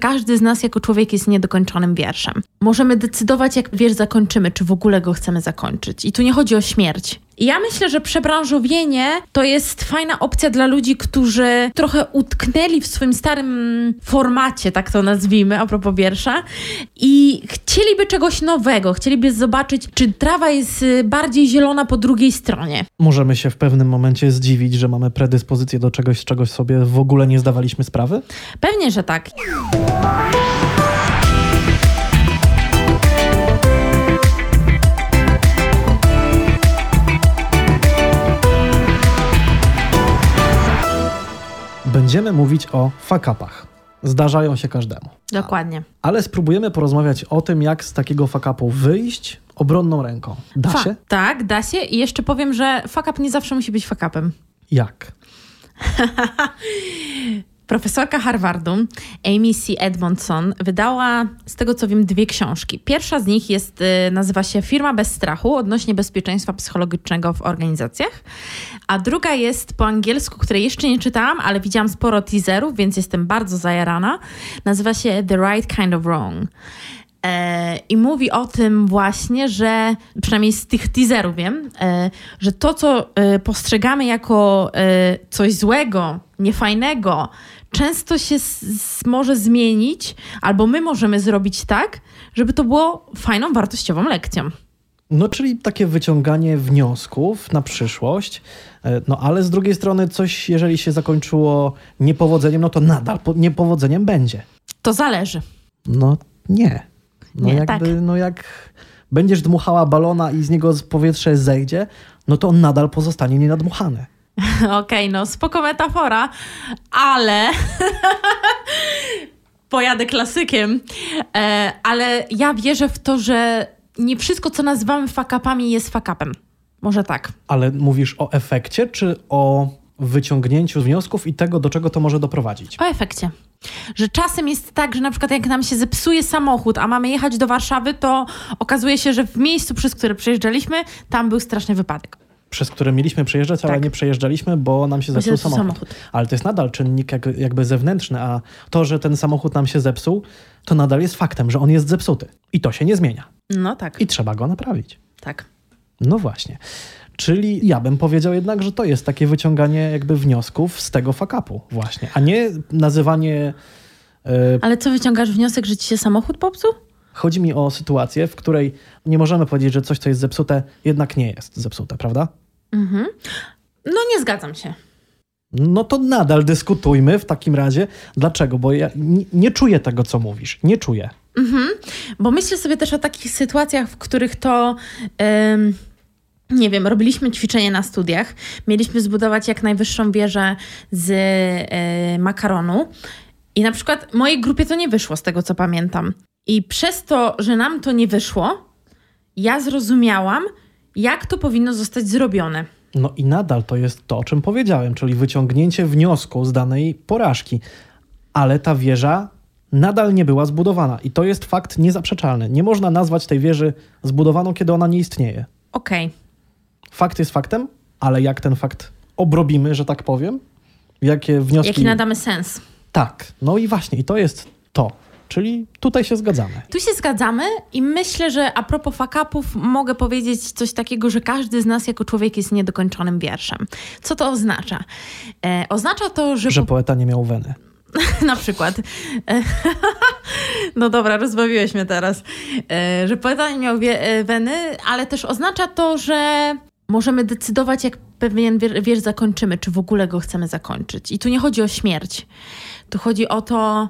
Każdy z nas jako człowiek jest niedokończonym wierszem. Możemy decydować, jak wiersz zakończymy, czy w ogóle go chcemy zakończyć. I tu nie chodzi o śmierć. I ja myślę, że przebranżowienie to jest fajna opcja dla ludzi, którzy trochę utknęli w swoim starym formacie, tak to nazwijmy, a propos wiersza, i chcieliby czegoś nowego, chcieliby zobaczyć, czy trawa jest y, bardziej zielona po drugiej stronie. Możemy się w pewnym momencie zdziwić, że mamy predyspozycję do czegoś, z czegoś sobie w ogóle nie zdawaliśmy sprawy? Pewnie, że tak. Będziemy mówić o fakapach. Zdarzają się każdemu. Dokładnie. Ale spróbujemy porozmawiać o tym, jak z takiego fakapu wyjść obronną ręką. Da Fa- się? Tak, da się. I jeszcze powiem, że fuck up nie zawsze musi być fuck upem. Jak? Profesorka Harvardu, Amy C. Edmondson, wydała, z tego co wiem, dwie książki. Pierwsza z nich jest, y, nazywa się Firma bez strachu odnośnie bezpieczeństwa psychologicznego w organizacjach, a druga jest po angielsku, której jeszcze nie czytałam, ale widziałam sporo teaserów, więc jestem bardzo zajarana. Nazywa się The Right Kind of Wrong. E, I mówi o tym właśnie, że przynajmniej z tych teaserów wiem, e, że to, co e, postrzegamy jako coś złego, niefajnego, często się może zmienić, albo my możemy zrobić tak, żeby to było fajną, wartościową lekcją. No, czyli takie wyciąganie wniosków na przyszłość. E, No, ale z drugiej strony coś, jeżeli się zakończyło niepowodzeniem, no to nadal po- niepowodzeniem będzie. To zależy. No, nie. No, Nie, jakby, tak. no jak będziesz dmuchała balona i z niego powietrze zejdzie, no to on nadal pozostanie nienadmuchany. Okej, no spoko metafora, ale pojadę klasykiem. E, ale ja wierzę w to, że nie wszystko, co nazywamy fakapami, jest fakapem. Może tak. Ale mówisz o efekcie, czy o wyciągnięciu wniosków i tego, do czego to może doprowadzić? O efekcie. Że czasem jest tak, że na przykład jak nam się zepsuje samochód, a mamy jechać do Warszawy, to okazuje się, że w miejscu, przez które przejeżdżaliśmy, tam był straszny wypadek. Przez które mieliśmy przejeżdżać, ale Tak. nie przejeżdżaliśmy, bo nam się zepsuł zepsuł samochód. samochód. Ale to jest nadal czynnik jak, jakby zewnętrzny, a to, że ten samochód nam się zepsuł, to nadal jest faktem, że on jest zepsuty. I to się nie zmienia. No tak, I trzeba go naprawić. tak. No właśnie. Czyli ja bym powiedział jednak, że to jest takie wyciąganie jakby wniosków z tego fakapu właśnie, a nie nazywanie... e, Ale co, wyciągasz wniosek, że ci się samochód popsuł? Chodzi mi o sytuację, w której nie możemy powiedzieć, że coś, co jest zepsute, jednak nie jest zepsute, prawda? Mhm. No nie zgadzam się. No to nadal dyskutujmy w takim razie. Dlaczego? Bo ja nie, nie czuję tego, co mówisz. Nie czuję. Mhm. Bo myślę sobie też o takich sytuacjach, w których to. em, nie wiem, robiliśmy ćwiczenie na studiach, mieliśmy zbudować jak najwyższą wieżę z e, makaronu i na przykład mojej grupie to nie wyszło, z tego co pamiętam. I przez to, że nam to nie wyszło, ja zrozumiałam, jak to powinno zostać zrobione. No i nadal to jest to, o czym powiedziałem, czyli wyciągnięcie wniosku z danej porażki. Ale ta wieża nadal nie była zbudowana. I to jest fakt niezaprzeczalny. Nie można nazwać tej wieży zbudowaną, kiedy ona nie istnieje. Okej. Fakt jest faktem, ale jak ten fakt obrobimy, że tak powiem, jakie wnioski... Jaki nadamy sens? Tak, no i właśnie, i to jest to. Czyli tutaj się zgadzamy. Tu się zgadzamy i myślę, że a propos fakapów mogę powiedzieć coś takiego, że każdy z nas jako człowiek jest niedokończonym wierszem. Co to oznacza? E, oznacza to, że, Że poeta nie miał weny. na przykład e, no dobra, rozbawiłeś mnie teraz, e, że poeta nie miał wie, e, weny, ale też oznacza to, że możemy decydować, jak pewien wier- wiersz zakończymy, czy w ogóle go chcemy zakończyć. I tu nie chodzi o śmierć. Tu chodzi o to,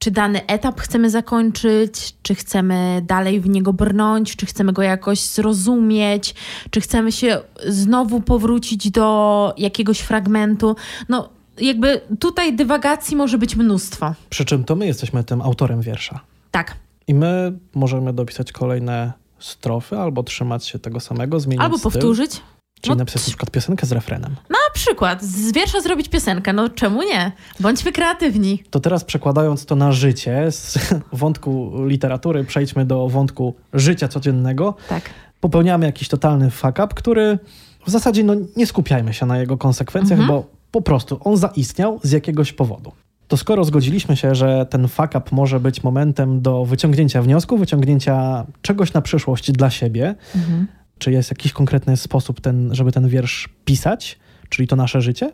czy dany etap chcemy zakończyć, czy chcemy dalej w niego brnąć, czy chcemy go jakoś zrozumieć, czy chcemy się znowu powrócić do jakiegoś fragmentu. No, jakby tutaj dywagacji może być mnóstwo. Przy czym to my jesteśmy tym autorem wiersza. Tak. I my możemy dopisać kolejne strofy, albo trzymać się tego samego, zmienić Albo styl, powtórzyć. Czyli No, napisać na przykład piosenkę z refrenem. Na przykład z wiersza zrobić piosenkę. No czemu nie? Bądźmy kreatywni. To teraz przekładając to na życie, z wątku literatury przejdźmy do wątku życia codziennego. Tak. Popełniamy jakiś totalny fuck up, który w zasadzie no, nie skupiajmy się na jego konsekwencjach, Mhm. bo po prostu on zaistniał z jakiegoś powodu. To skoro zgodziliśmy się, że ten fuck up może być momentem do wyciągnięcia wniosku, wyciągnięcia czegoś na przyszłość dla siebie, mhm. Czy jest jakiś konkretny sposób, ten, żeby ten wiersz pisać, czyli to nasze życie?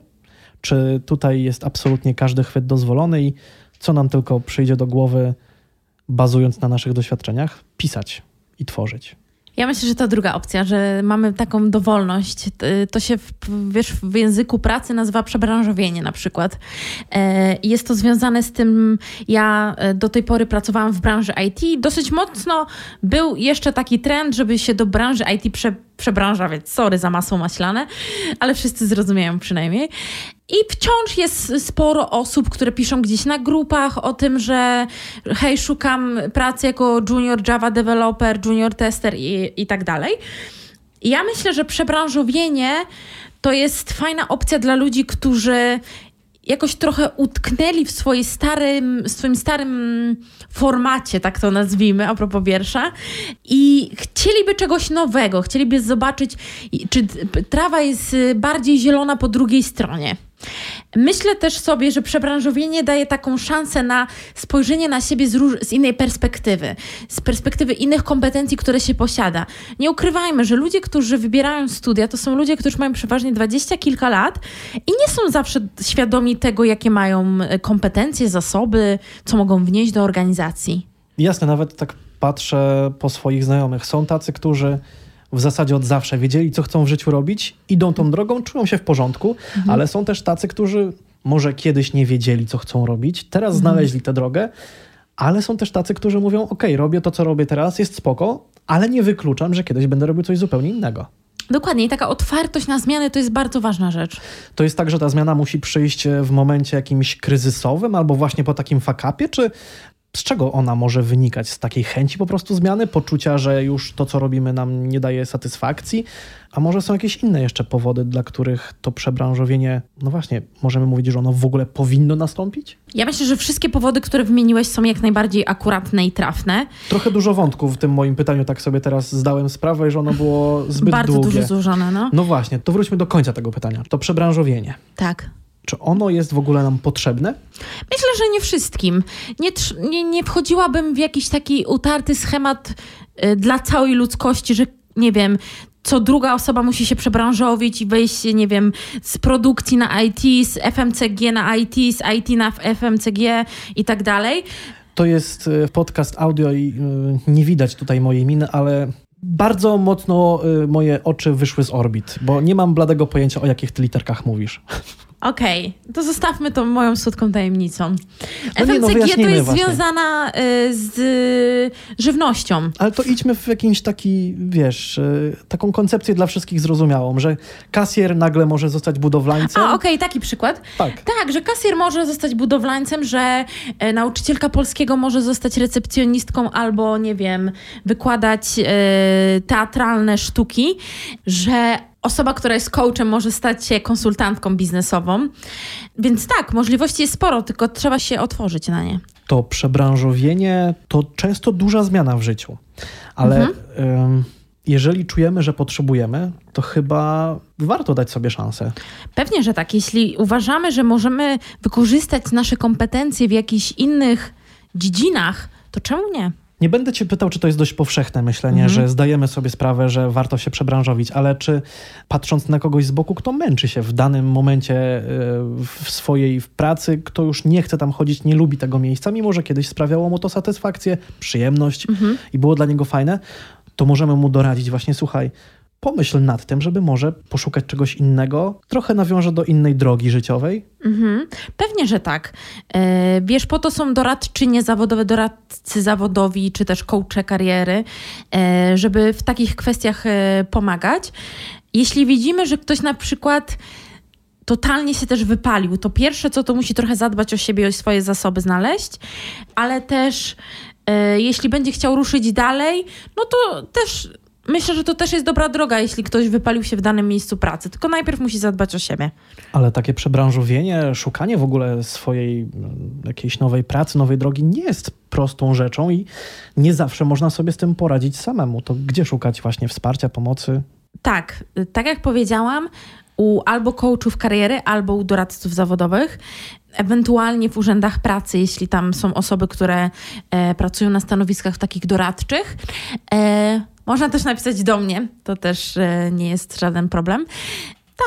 Czy tutaj jest absolutnie każdy chwyt dozwolony i co nam tylko przyjdzie do głowy, bazując na naszych doświadczeniach, pisać i tworzyć? Ja myślę, że to druga opcja, że mamy taką dowolność. To się w, wiesz, w języku pracy nazywa przebranżowienie na przykład. E, jest to związane z tym, ja e, do tej pory pracowałam w branży IT. Dosyć mocno był jeszcze taki trend, żeby się do branży IT prze, przebranżawiać. Sorry za masło maślane, ale wszyscy zrozumieją przynajmniej. I wciąż jest sporo osób, które piszą gdzieś na grupach o tym, że hej, szukam pracy jako junior Java developer, junior tester i, i tak dalej. ja myślę, że przebranżowienie to jest fajna opcja dla ludzi, którzy jakoś trochę utknęli w swoim starym, swoim starym formacie, tak to nazwijmy, a propos wiersza, i chcieliby czegoś nowego, chcieliby zobaczyć, czy trawa jest bardziej zielona po drugiej stronie. Myślę też sobie, że przebranżowienie daje taką szansę na spojrzenie na siebie z, róż- z, innej perspektywy, z perspektywy innych kompetencji, które się posiada. Nie ukrywajmy, że ludzie, którzy wybierają studia, to są ludzie, którzy mają przeważnie dwadzieścia kilka lat i nie są zawsze świadomi tego, jakie mają e, kompetencje, zasoby, co mogą wnieść do organizacji. Jasne, nawet tak patrzę po swoich znajomych. Są tacy, którzy w zasadzie od zawsze wiedzieli, co chcą w życiu robić, idą tą drogą, czują się w porządku, mhm. ale są też tacy, którzy może kiedyś nie wiedzieli, co chcą robić, teraz mhm. znaleźli tę drogę, ale są też tacy, którzy mówią: OK, robię to, co robię teraz, jest spoko, ale nie wykluczam, że kiedyś będę robił coś zupełnie innego. Dokładnie, i taka otwartość na zmiany to jest bardzo ważna rzecz. To jest tak, że ta zmiana musi przyjść w momencie jakimś kryzysowym albo właśnie po takim fakapie, czy z czego ona może wynikać? Z takiej chęci po prostu zmiany, poczucia, że już to, co robimy, nam nie daje satysfakcji? A może są jakieś inne jeszcze powody, dla których to przebranżowienie, no właśnie, możemy mówić, że ono w ogóle powinno nastąpić? Ja myślę, że wszystkie powody, które wymieniłeś, są jak najbardziej akuratne i trafne. Trochę dużo wątków w tym moim pytaniu, tak sobie teraz zdałem sprawę, że ono było zbyt Bardzo długie. Bardzo dużo złożone, no. No właśnie, to wróćmy do końca tego pytania. To przebranżowienie. Tak. Czy ono jest w ogóle nam potrzebne? Myślę, że nie wszystkim. Nie, nie, nie wchodziłabym w jakiś taki utarty schemat y, dla całej ludzkości, że nie wiem, co druga osoba musi się przebranżowić i wejść, nie wiem, z produkcji na IT, z FMCG na IT, z IT na FMCG i tak dalej. To jest y, podcast audio i y, nie widać tutaj mojej miny, ale bardzo mocno moje oczy wyszły z orbit, bo nie mam bladego pojęcia, o jakich ty literkach mówisz. Okej, okay, to zostawmy to moją słodką tajemnicą. No FMCG no, to jest właśnie. związana y, z żywnością. Ale to idźmy w jakiś taki, wiesz, y, taką koncepcję dla wszystkich zrozumiałą, że kasjer nagle może zostać budowlańcem. A, okej, okay, taki przykład. Tak. tak, że kasjer może zostać budowlańcem, że nauczycielka polskiego może zostać recepcjonistką albo, nie wiem, wykładać teatralne sztuki, że osoba, która jest coachem, może stać się konsultantką biznesową. Więc tak, możliwości jest sporo, tylko trzeba się otworzyć na nie. To przebranżowienie to często duża zmiana w życiu, ale mhm. jeżeli czujemy, że potrzebujemy, to chyba warto dać sobie szansę. Pewnie, że tak. Jeśli uważamy, że możemy wykorzystać nasze kompetencje w jakichś innych dziedzinach, to czemu nie? Nie będę cię pytał, czy to jest dość powszechne myślenie, mhm. że zdajemy sobie sprawę, że warto się przebranżowić, ale czy patrząc na kogoś z boku, kto męczy się w danym momencie e, w swojej pracy, kto już nie chce tam chodzić, nie lubi tego miejsca, mimo że kiedyś sprawiało mu to satysfakcję, przyjemność mhm. i było dla niego fajne, to możemy mu doradzić właśnie, słuchaj, pomyśl nad tym, żeby może poszukać czegoś innego, trochę nawiąże do innej drogi życiowej? Mhm. Pewnie, że tak. E, wiesz, po to są doradczynie zawodowe, doradcy zawodowi, czy też coache kariery, e, żeby w takich kwestiach e, pomagać. Jeśli widzimy, że ktoś na przykład totalnie się też wypalił, to pierwsze co to musi trochę zadbać o siebie, o swoje zasoby znaleźć, ale też jeśli będzie chciał ruszyć dalej, no to też myślę, że to też jest dobra droga, jeśli ktoś wypalił się w danym miejscu pracy. Tylko najpierw musi zadbać o siebie. Ale takie przebranżowienie, szukanie w ogóle swojej mm, jakiejś nowej pracy, nowej drogi nie jest prostą rzeczą i nie zawsze można sobie z tym poradzić samemu. To gdzie szukać właśnie wsparcia, pomocy? Tak, tak jak powiedziałam, u albo coachów kariery, albo u doradców zawodowych. ewentualnie w urzędach pracy, jeśli tam są osoby, które e, pracują na stanowiskach takich doradczych. E, można też napisać do mnie, to też e, nie jest żaden problem.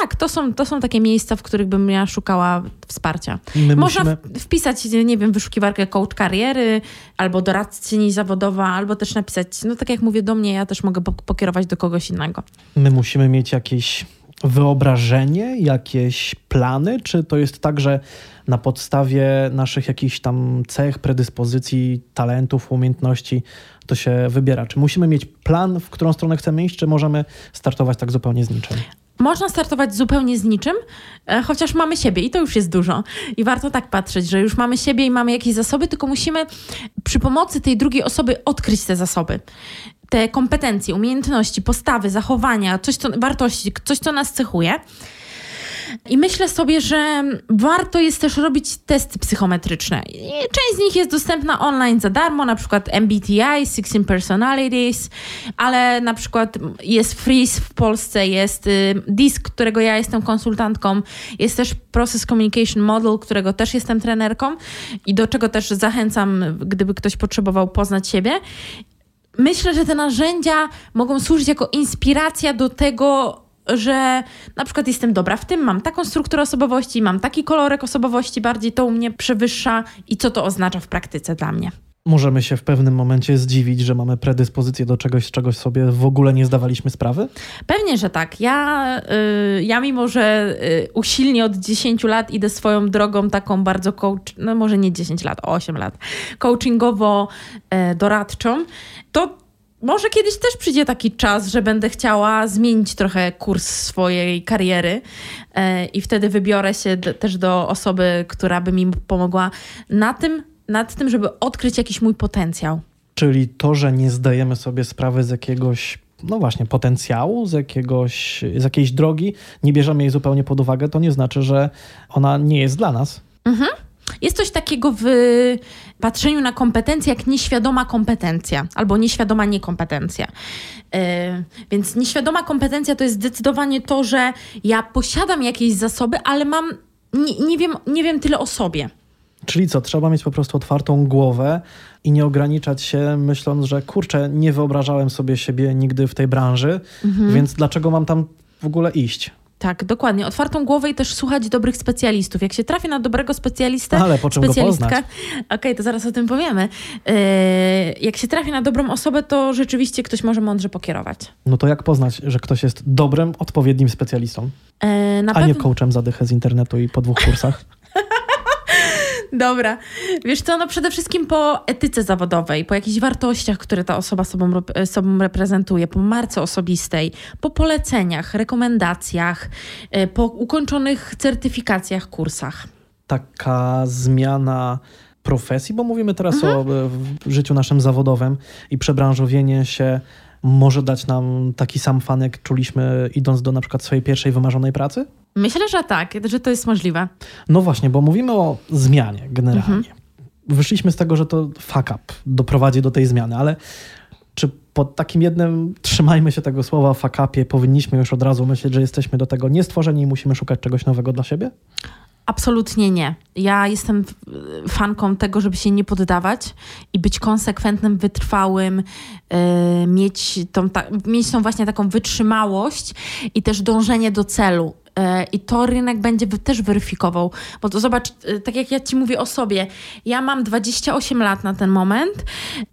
Tak, to są, to są takie miejsca, w których bym ja szukała wsparcia. My Można musimy... wpisać, nie wiem, wyszukiwarkę coach kariery, albo doradczyni zawodowa, albo też napisać, no tak jak mówię do mnie, ja też mogę pok- pokierować do kogoś innego. My musimy mieć jakieś wyobrażenie, jakieś plany, czy to jest tak, że na podstawie naszych jakichś tam cech, predyspozycji, talentów, umiejętności to się wybiera? Czy musimy mieć plan, w którą stronę chcemy iść, czy możemy startować tak zupełnie z niczym? Można startować zupełnie z niczym, e, chociaż mamy siebie i to już jest dużo. I warto tak patrzeć, że już mamy siebie i mamy jakieś zasoby, tylko musimy przy pomocy tej drugiej osoby odkryć te zasoby. Te kompetencje, umiejętności, postawy, zachowania, coś, co, wartości, coś, co nas cechuje. I myślę sobie, że warto jest też robić testy psychometryczne. Część z nich jest dostępna online za darmo, na przykład MBTI, 16 Personalities, ale na przykład jest Freeze w Polsce, jest y, DISC, którego ja jestem konsultantką, jest też Process Communication Model, którego też jestem trenerką i do czego też zachęcam, gdyby ktoś potrzebował poznać siebie. Myślę, że te narzędzia mogą służyć jako inspiracja do tego, że na przykład jestem dobra w tym, mam taką strukturę osobowości, mam taki kolorek osobowości, bardziej to u mnie przewyższa i co to oznacza w praktyce dla mnie. Możemy się w pewnym momencie zdziwić, że mamy predyspozycję do czegoś, z czegoś sobie w ogóle nie zdawaliśmy sprawy? Pewnie, że tak. Ja, y, ja mimo, że y, usilnie od 10 lat idę swoją drogą taką bardzo coach, no może nie 10 lat, 8 lat, coachingowo-doradczą, to może kiedyś też przyjdzie taki czas, że będę chciała zmienić trochę kurs swojej kariery e, i wtedy wybiorę się d- też do osoby, która by mi pomogła na tym, nad tym, żeby odkryć jakiś mój potencjał. Czyli to, że nie zdajemy sobie sprawy z jakiegoś, no właśnie, potencjału, z, jakiegoś, z jakiejś drogi, nie bierzemy jej zupełnie pod uwagę, to nie znaczy, że ona nie jest dla nas. Jest coś takiego w patrzeniu na kompetencje, jak nieświadoma kompetencja albo nieświadoma niekompetencja. Yy, więc nieświadoma kompetencja to jest zdecydowanie to, że ja posiadam jakieś zasoby, ale mam, nie, nie, wiem, nie wiem tyle o sobie. Czyli co, trzeba mieć po prostu otwartą głowę i nie ograniczać się, myśląc, że kurczę, nie wyobrażałem sobie siebie nigdy w tej branży, więc dlaczego mam tam w ogóle iść? Tak, dokładnie. Otwartą głowę i też słuchać dobrych specjalistów. Jak się trafi na dobrego specjalistę, Ale po czym specjalistkę, okej, to zaraz o tym powiemy. Yy, jak się trafi na dobrą osobę, to rzeczywiście ktoś może mądrze pokierować. No to jak poznać, że ktoś jest dobrym, odpowiednim specjalistą, Yy, a nie pewno- coachem za dychę z internetu i po dwóch kursach? Dobra. Wiesz co, no przede wszystkim po etyce zawodowej, po jakichś wartościach, które ta osoba sobą, rep- sobą reprezentuje, po marce osobistej, po poleceniach, rekomendacjach, y, po ukończonych certyfikacjach, kursach. taka zmiana profesji, bo mówimy teraz o e, życiu naszym zawodowym i przebranżowienie się może dać nam taki sam fan, jak czuliśmy idąc do na przykład swojej pierwszej wymarzonej pracy? Myślę, że tak, że to jest możliwe. No właśnie, bo mówimy o zmianie generalnie. Wyszliśmy z tego, że to fuck up doprowadzi do tej zmiany, ale czy pod takim jednym, trzymajmy się tego słowa, fuck upie, powinniśmy już od razu myśleć, że jesteśmy do tego niestworzeni i musimy szukać czegoś nowego dla siebie? Absolutnie nie. Ja jestem fanką tego, żeby się nie poddawać i być konsekwentnym, wytrwałym, y, mieć, tą, ta, mieć tą właśnie taką wytrzymałość i też dążenie do celu. Y, I to rynek będzie też weryfikował. Bo to zobacz, y, tak jak ja ci mówię o sobie, ja mam 28 lat na ten moment.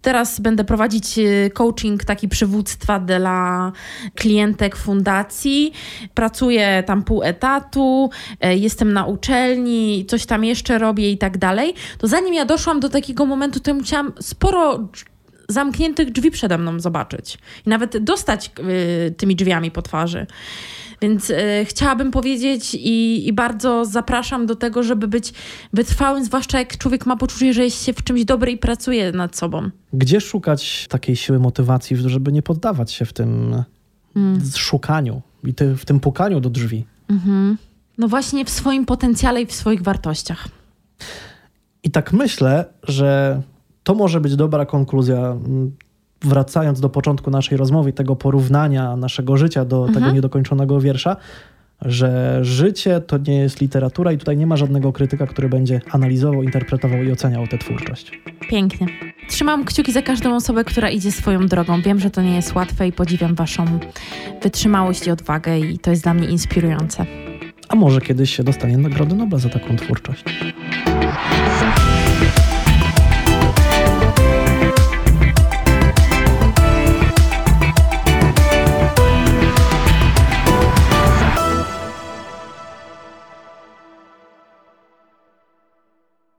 Teraz będę prowadzić y, coaching taki przywództwa dla klientek fundacji. Pracuję tam pół etatu, e, jestem na uczelni, coś tam jeszcze robię i tak dalej. To zanim ja doszłam do takiego momentu, to ja musiałam sporo zamkniętych drzwi przede mną zobaczyć. I nawet dostać y, tymi drzwiami po twarzy. Więc y, chciałabym powiedzieć i, i bardzo zapraszam do tego, żeby być wytrwałym, zwłaszcza jak człowiek ma poczucie, że jest się w czymś dobry i pracuje nad sobą. Gdzie szukać takiej siły motywacji, żeby nie poddawać się w tym szukaniu i ty, w tym pukaniu do drzwi? No właśnie w swoim potencjale i w swoich wartościach. I tak myślę, że to może być dobra konkluzja. m, Wracając do początku naszej rozmowy, tego porównania naszego życia do tego niedokończonego wiersza, że życie to nie jest literatura i tutaj nie ma żadnego krytyka, który będzie analizował, interpretował i oceniał tę twórczość. Pięknie. Trzymam kciuki za każdą osobę, która idzie swoją drogą. Wiem, że to nie jest łatwe i podziwiam Waszą wytrzymałość i odwagę, i to jest dla mnie inspirujące. A może kiedyś się dostanie Nagrody Nobla za taką twórczość.